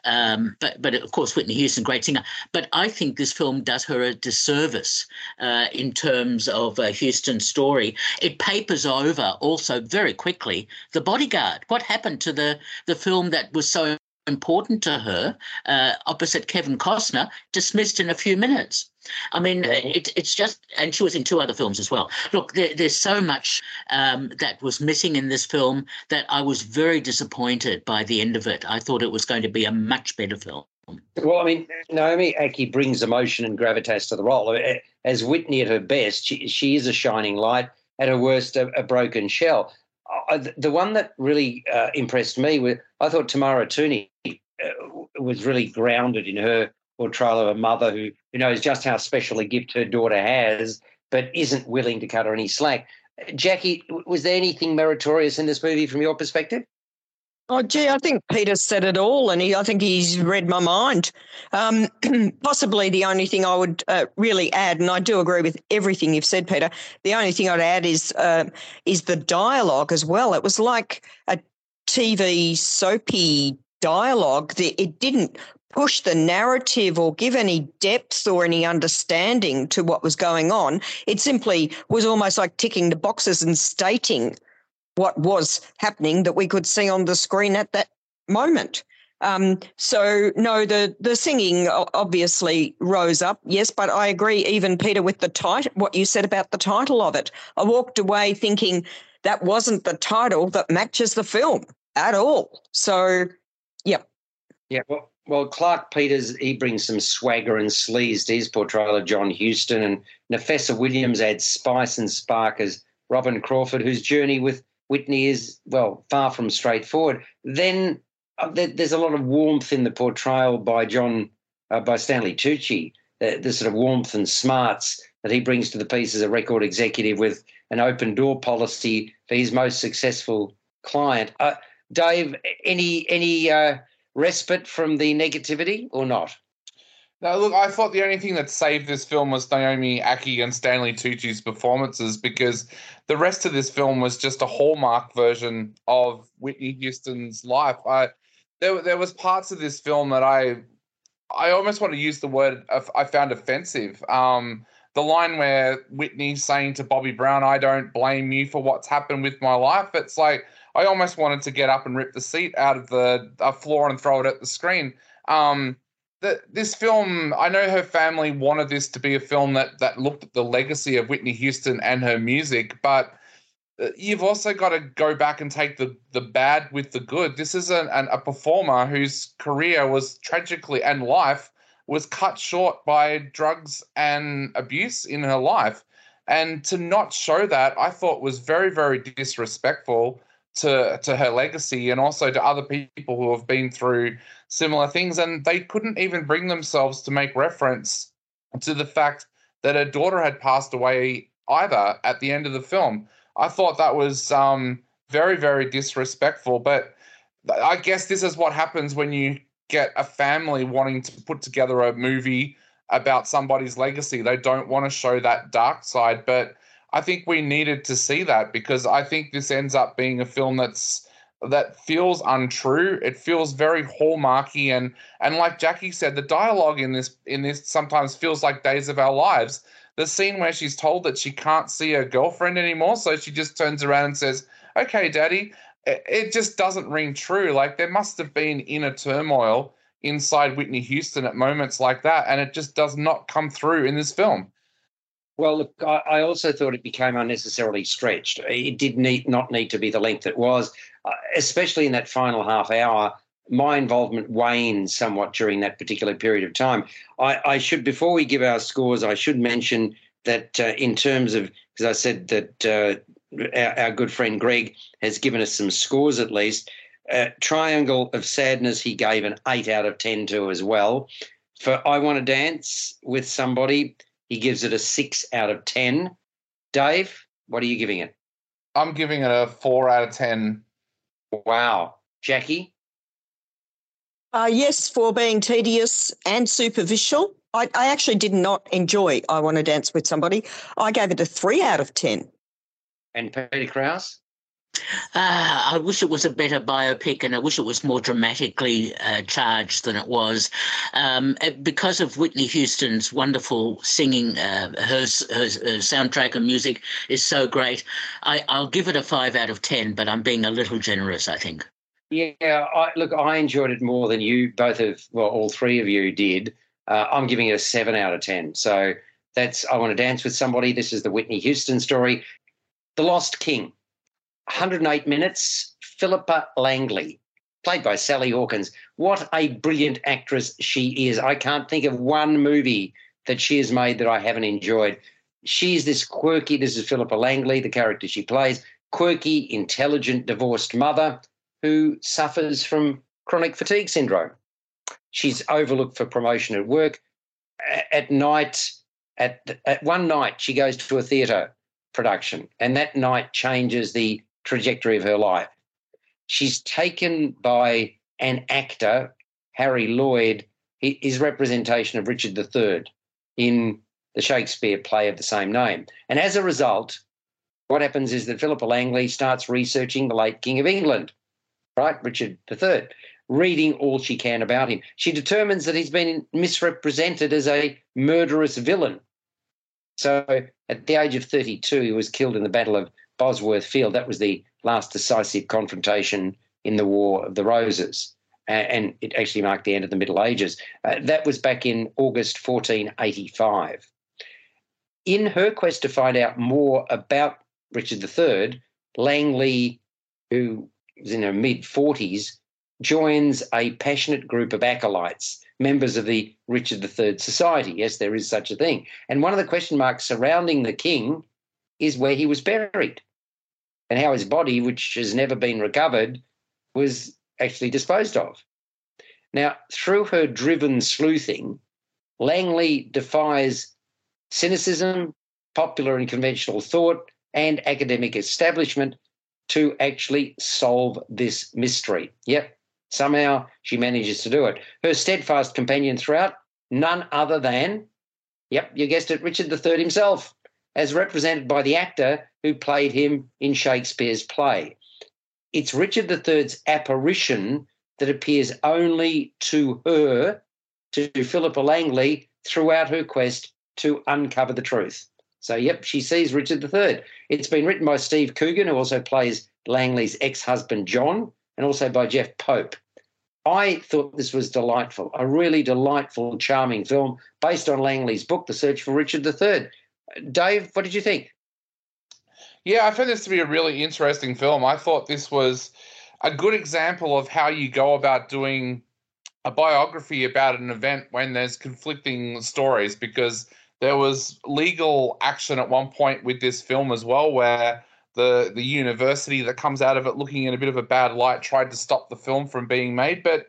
Speaker 3: um, but, but of course, Whitney Houston, great singer. But I think this film does her a disservice uh, in terms of uh, Houston's story. It papers over also very quickly the bodyguard. What happened to the, the film that was so important to her, uh, opposite Kevin Costner, dismissed in a few minutes. I mean, it, it's just, and she was in two other films as well. Look, there, there's so much um, that was missing in this film that I was very disappointed by the end of it. I thought it was going to be a much better film.
Speaker 1: Well, I mean, Naomi Ackie brings emotion and gravitas to the role. As Whitney at her best, she, she is a shining light. At her worst, a, a broken shell. The one that really uh, impressed me was I thought Tamara Tunie uh, was really grounded in her portrayal of a mother who, who knows just how special a gift her daughter has, but isn't willing to cut her any slack. Jackie, was there anything meritorious in this movie from your perspective?
Speaker 2: Oh, gee, I think Peter said it all, and he, I think he's read my mind. Um, possibly the only thing I would uh, really add, and I do agree with everything you've said, Peter. The only thing I'd add is uh, is the dialogue as well. It was like a TV soapy dialogue. It didn't push the narrative or give any depth or any understanding to what was going on. It simply was almost like ticking the boxes and stating what was happening that we could see on the screen at that moment. Um, so no, the the singing obviously rose up, yes, but I agree, even Peter, with the title, what you said about the title of it. I walked away thinking that wasn't the title that matches the film at all. So, yeah,
Speaker 1: Yeah, well, well, Clarke Peters he brings some swagger and sleaze to his portrayal of John Houston, and Nafessa Williams adds spice and spark as Robin Crawford, whose journey with Whitney is well far from straightforward. Then uh, there's a lot of warmth in the portrayal by John uh, by Stanley Tucci, the, the sort of warmth and smarts that he brings to the piece as a record executive with an open door policy for his most successful client. Uh, Dave, any any uh, respite from the negativity or not?
Speaker 4: No, look, I thought the only thing that saved this film was Naomi Ackie and Stanley Tucci's performances because the rest of this film was just a hallmark version of Whitney Houston's life. I there there was parts of this film that I I almost want to use the word I found offensive. Um, the line where Whitney's saying to Bobby Brown, "I don't blame you for what's happened with my life." It's like I almost wanted to get up and rip the seat out of the uh, floor and throw it at the screen. Um, this film, I know her family wanted this to be a film that that looked at the legacy of Whitney Houston and her music, but uh, you've also got to go back and take the the bad with the good. This is an, an, a performer whose career was tragically and life was cut short by drugs and abuse in her life, and to not show that, I thought was very very disrespectful to to her legacy and also to other people who have been through similar things. And they couldn't even bring themselves to make reference to the fact that her daughter had passed away either at the end of the film. I thought that was um, very very disrespectful. But i guess this is what happens when you get a family wanting to put together a movie about somebody's legacy. They don't want to show that dark side but I think we needed to see that because I think this ends up being a film that's that feels untrue. It feels very hallmarky and and like Jackie said, the dialogue in this in this sometimes feels like Days of Our Lives. The scene where she's told that she can't see her girlfriend anymore, so she just turns around and says, "Okay, Daddy." It just doesn't ring true. Like there must have been inner turmoil inside Whitney Houston at moments like that, and it just does not come through in this film.
Speaker 1: Well, look, I, also thought it became unnecessarily stretched. It did need not need to be the length it was, uh, especially in that final half hour. My involvement waned somewhat during that particular period of time. I, I should, before we give our scores, I should mention that uh, in terms of, because I said that uh, our, our, good friend Greg has given us some scores at least. Uh, Triangle of Sadness, he gave an eight out of 10 to as well. For I Want to Dance with Somebody, he gives it a six out of 10. Dave, what are you giving it?
Speaker 4: I'm giving it a four out of 10.
Speaker 1: Wow. Jackie?
Speaker 2: Uh, yes, for being tedious and superficial. I, I actually did not enjoy I Want to Dance with Somebody. I gave it a three out of 10.
Speaker 1: And Peter Krause?
Speaker 3: Uh, I wish it was a better biopic and I wish it was more dramatically uh, charged than it was. Um, because of Whitney Houston's wonderful singing, uh, her, her, her, soundtrack and music is so great. I, will give it a five out of 10, but I'm being a little generous, I think.
Speaker 1: Yeah, I, look, I enjoyed it more than you, both of, well, all three of you did. Uh, I'm giving it a seven out of 10. So that's I Want to Dance with Somebody. This is the Whitney Houston story. The Lost King 108 minutes, Philippa Langley, played by Sally Hawkins. What a brilliant actress she is. I can't think of one movie that she has made that I haven't enjoyed. She's this quirky, this is Philippa Langley, the character she plays, quirky, intelligent, divorced mother who suffers from chronic fatigue syndrome. She's overlooked for promotion at work. At night, at, at one night, she goes to a theatre production, and that night changes the trajectory of her life. She's taken by an actor, Harry Lloyd, his representation of Richard III in the Shakespeare play of the same name. And as a result, what happens is that Philippa Langley starts researching the late King of England, right? Richard III, reading all she can about him. She determines that he's been misrepresented as a murderous villain. So at the age of 32, he was killed in the Battle of Bosworth Field. That was the last decisive confrontation in the War of the Roses. And it actually marked the end of the Middle Ages. Uh, that was back in August 1485. In her quest to find out more about Richard III, Langley, who was in her mid 40s, joins a passionate group of acolytes, members of the Richard III Society. Yes, there is such a thing. And one of the question marks surrounding the king is where he was buried and how his body, which has never been recovered, was actually disposed of. Now, through her driven sleuthing, Langley defies cynicism, popular and conventional thought, and academic establishment to actually solve this mystery. Yep, somehow she manages to do it. Her steadfast companion throughout, none other than, yep, you guessed it, Richard III himself, as represented by the actor who played him in Shakespeare's play. It's Richard III's apparition that appears only to her, to Philippa Langley, throughout her quest to uncover the truth. So, yep, she sees Richard III. It's been written by Steve Coogan, who also plays Langley's ex husband John, and also by Jeff Pope. I thought this was delightful, a really delightful, charming film based on Langley's book, The Search for Richard III. Dave, what did you think?
Speaker 4: Yeah, I found this to be a really interesting film. I thought this was a good example of how you go about doing a biography about an event when there's conflicting stories because there was legal action at one point with this film as well where the the university that comes out of it looking in a bit of a bad light tried to stop the film from being made but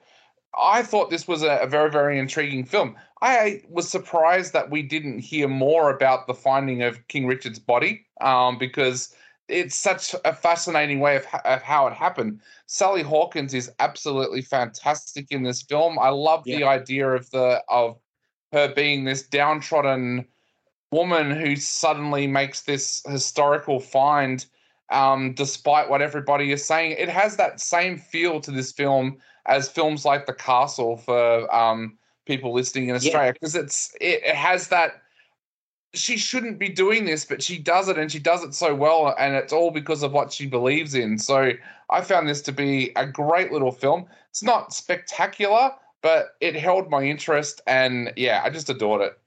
Speaker 4: I thought this was a, a very very intriguing film. I was surprised that we didn't hear more about the finding of King Richard's body um, because it's such a fascinating way of, of, how it happened. Sally Hawkins is absolutely fantastic in this film. I love yeah. the idea of the of her being this downtrodden woman who suddenly makes this historical find um, despite what everybody is saying. It has that same feel to this film as films like The Castle for um, people listening in Australia because yeah. it's it, it has that she shouldn't be doing this, but she does it and she does it so well, and it's all because of what she believes in. So I found this to be a great little film. It's not spectacular, but it held my interest, and yeah, I just adored it.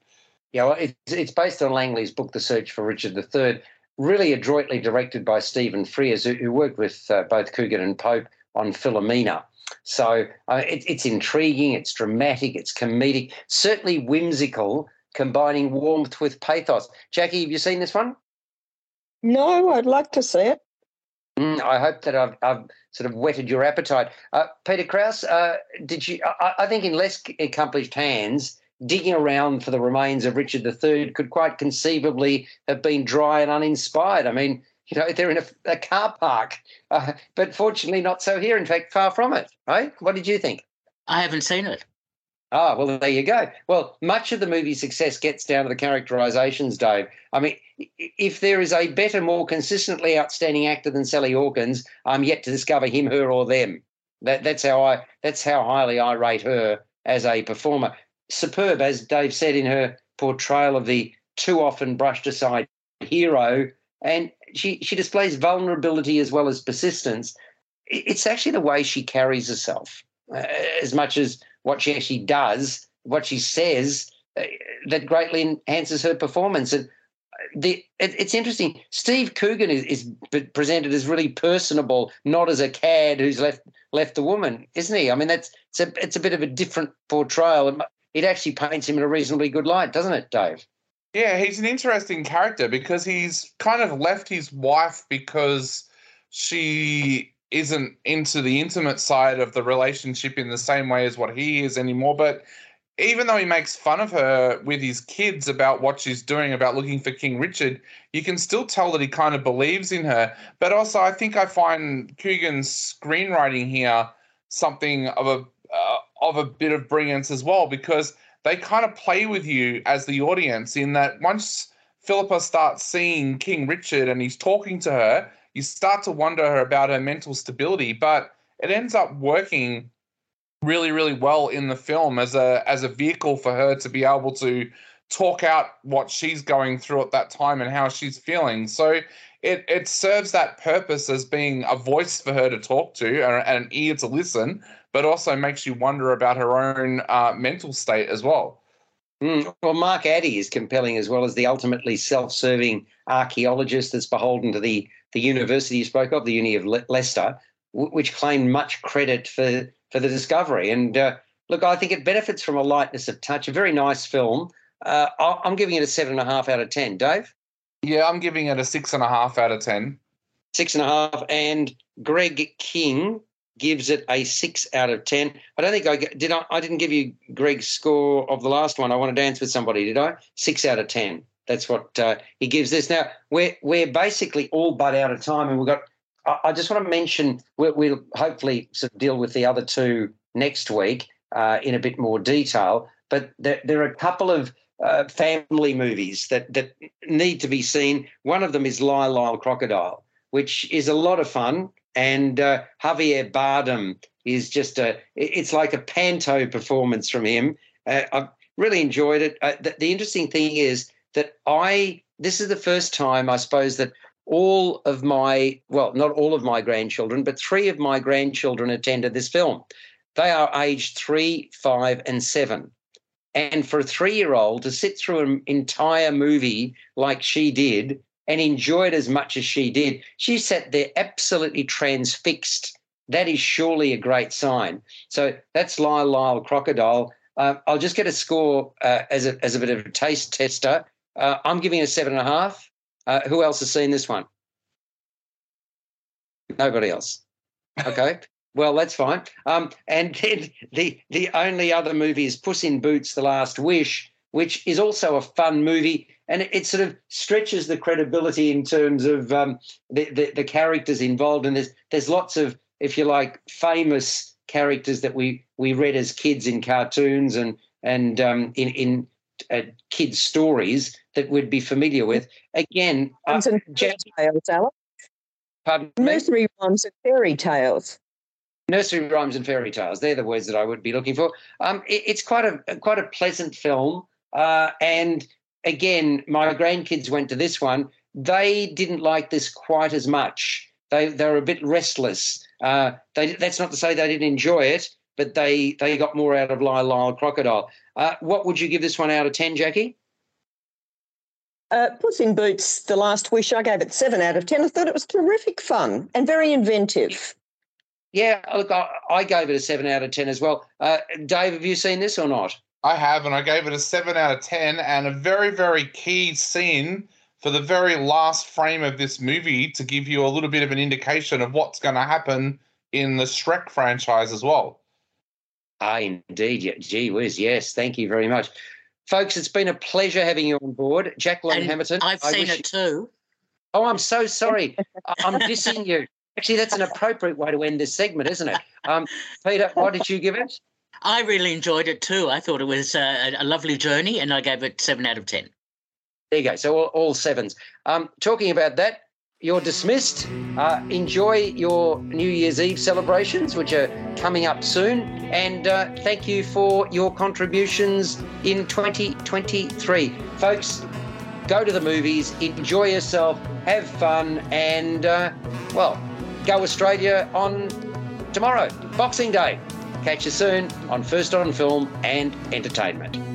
Speaker 1: Yeah, well, it's, it's based on Langley's book, The Search for Richard III, really adroitly directed by Stephen Frears, who, who worked with uh, both Coogan and Pope on Philomena. So uh, it, it's intriguing, it's dramatic, it's comedic, certainly whimsical, combining warmth with pathos. Jackie, have you seen this one?
Speaker 2: No, I'd like to see it.
Speaker 1: Mm, I hope that I've, I've, sort of whetted your appetite. Uh, Peter Krause, uh, did you? I, I, think in less accomplished hands, digging around for the remains of Richard III could quite conceivably have been dry and uninspired. I mean, you know, they're in a, a car park, uh, but fortunately not so here. In fact, far from it. Right? What did you think?
Speaker 3: I haven't seen it.
Speaker 1: Ah, well, there you go. Well, much of the movie's success gets down to the characterizations, Dave. I mean, if there is a better, more consistently outstanding actor than Sally Hawkins, I'm yet to discover him, her, or them. That, that's how I. That's how highly I rate her as a performer. Superb, as Dave said in her portrayal of the too often brushed aside hero, and she she displays vulnerability as well as persistence. It's actually the way she carries herself, uh, as much as what she actually does, what she says, uh, that greatly enhances her performance. And the it, it's interesting. Steve Coogan is, is presented as really personable, not as a cad who's left left the woman, isn't he? I mean, that's it's a it's a bit of a different portrayal. It actually paints him in a reasonably good light, doesn't it, Dave?
Speaker 4: Yeah, he's an interesting character because he's kind of left his wife because she isn't into the intimate side of the relationship in the same way as what he is anymore. But even though he makes fun of her with his kids about what she's doing, about looking for King Richard, you can still tell that he kind of believes in her. But also, I think I find Coogan's screenwriting here something of a uh, of a bit of brilliance as well, because they kind of play with you as the audience in that once Philippa starts seeing King Richard and he's talking to her, you start to wonder about her mental stability, but it ends up working really, really well in the film as a as a vehicle for her to be able to talk out what she's going through at that time and how she's feeling. So it it serves that purpose as being a voice for her to talk to and, an ear to listen, but also makes you wonder about her own uh, mental state as well.
Speaker 1: Mm. Well, Mark Addy is compelling as well as the ultimately self-serving archaeologist that's beholden to the the university you spoke of, the Uni of Le- Leicester, w- which claimed much credit for for the discovery. And uh, look, I think it benefits from a lightness of touch. A very nice film. Uh, I'm giving it a seven and a half out of ten. Dave.
Speaker 4: Yeah, I'm giving it a six and a half out of ten.
Speaker 1: Six and a half, and Greg King gives it a six out of ten. I don't think I did. I, I didn't give you Greg's score of the last one. I want to dance with somebody. Did I? Six out of ten. That's what uh, he gives this. Now we're we're basically all but out of time, and we've got. I, I just want to mention we'll, we'll, hopefully sort of deal with the other two next week uh, in a bit more detail. But there, there are a couple of uh, family movies that that need to be seen. One of them is Lyle Lyle Crocodile, which is a lot of fun, and uh, Javier Bardem is just a. It's like a panto performance from him. Uh, I've really enjoyed it. Uh, the, the interesting thing is that I this is the first time I suppose that all of my well not all of my grandchildren but three of my grandchildren attended this film they are aged three five and seven and for a three year old to sit through an entire movie like she did and enjoy it as much as she did she sat there absolutely transfixed that is surely a great sign so that's lyle lyle crocodile uh, I'll just get a score uh, as a as a bit of a taste tester. Uh, I'm giving it a seven and a half. Uh, who else has seen this one? Nobody else. Okay. Well, that's fine. Um, and then the the only other movie is Puss in Boots: The Last Wish, which is also a fun movie, and it, it sort of stretches the credibility in terms of um, the, the, the characters involved. And there's there's lots of, if you like, famous characters that we we read as kids in cartoons and and um, in in uh, kids' stories that we'd be familiar with. Again,
Speaker 2: uh, fairy tales, Alex.
Speaker 1: Pardon
Speaker 2: Nursery rhymes and fairy tales.
Speaker 1: Nursery rhymes and fairy tales. They're the words that I would be looking for. Um, it, it's quite a quite a pleasant film, uh, and again, my grandkids went to this one. They didn't like this quite as much. They they were a bit restless. Uh, they, that's not to say they didn't enjoy it, but they they got more out of Lyle Lyle Crocodile. Uh, what would you give this one out of ten, Jackie?
Speaker 2: Uh, Puss in Boots, The Last Wish, I gave it seven out of ten. I thought it was terrific fun and very inventive.
Speaker 1: Yeah, look, I, I gave it a seven out of ten as well. Uh, Dave, have you seen this or not?
Speaker 4: I have, and I gave it a seven out of ten. And a very, very key scene for the very last frame of this movie to give you a little bit of an indication of what's going to happen in the Shrek franchise as well.
Speaker 1: Ah, indeed. Yeah, gee whiz. Yes. Thank you very much. Folks, it's been a pleasure having you on board. Jacqueline Hamilton.
Speaker 3: I've seen it too.
Speaker 1: Oh, I'm so sorry. I'm dissing you. Actually, that's an appropriate way to end this segment, isn't it? Um, Peter, what did you give it?
Speaker 3: I really enjoyed it too. I thought it was a, a lovely journey, and I gave it seven out of ten.
Speaker 1: There you go. So all, all sevens. Um, talking about that, you're dismissed. Uh, enjoy your New Year's Eve celebrations, which are coming up soon. And uh, thank you for your contributions in 2023. Folks, go to the movies, enjoy yourself, have fun, and, uh, well, go Australia on tomorrow, Boxing Day. Catch you soon on First on Film and Entertainment.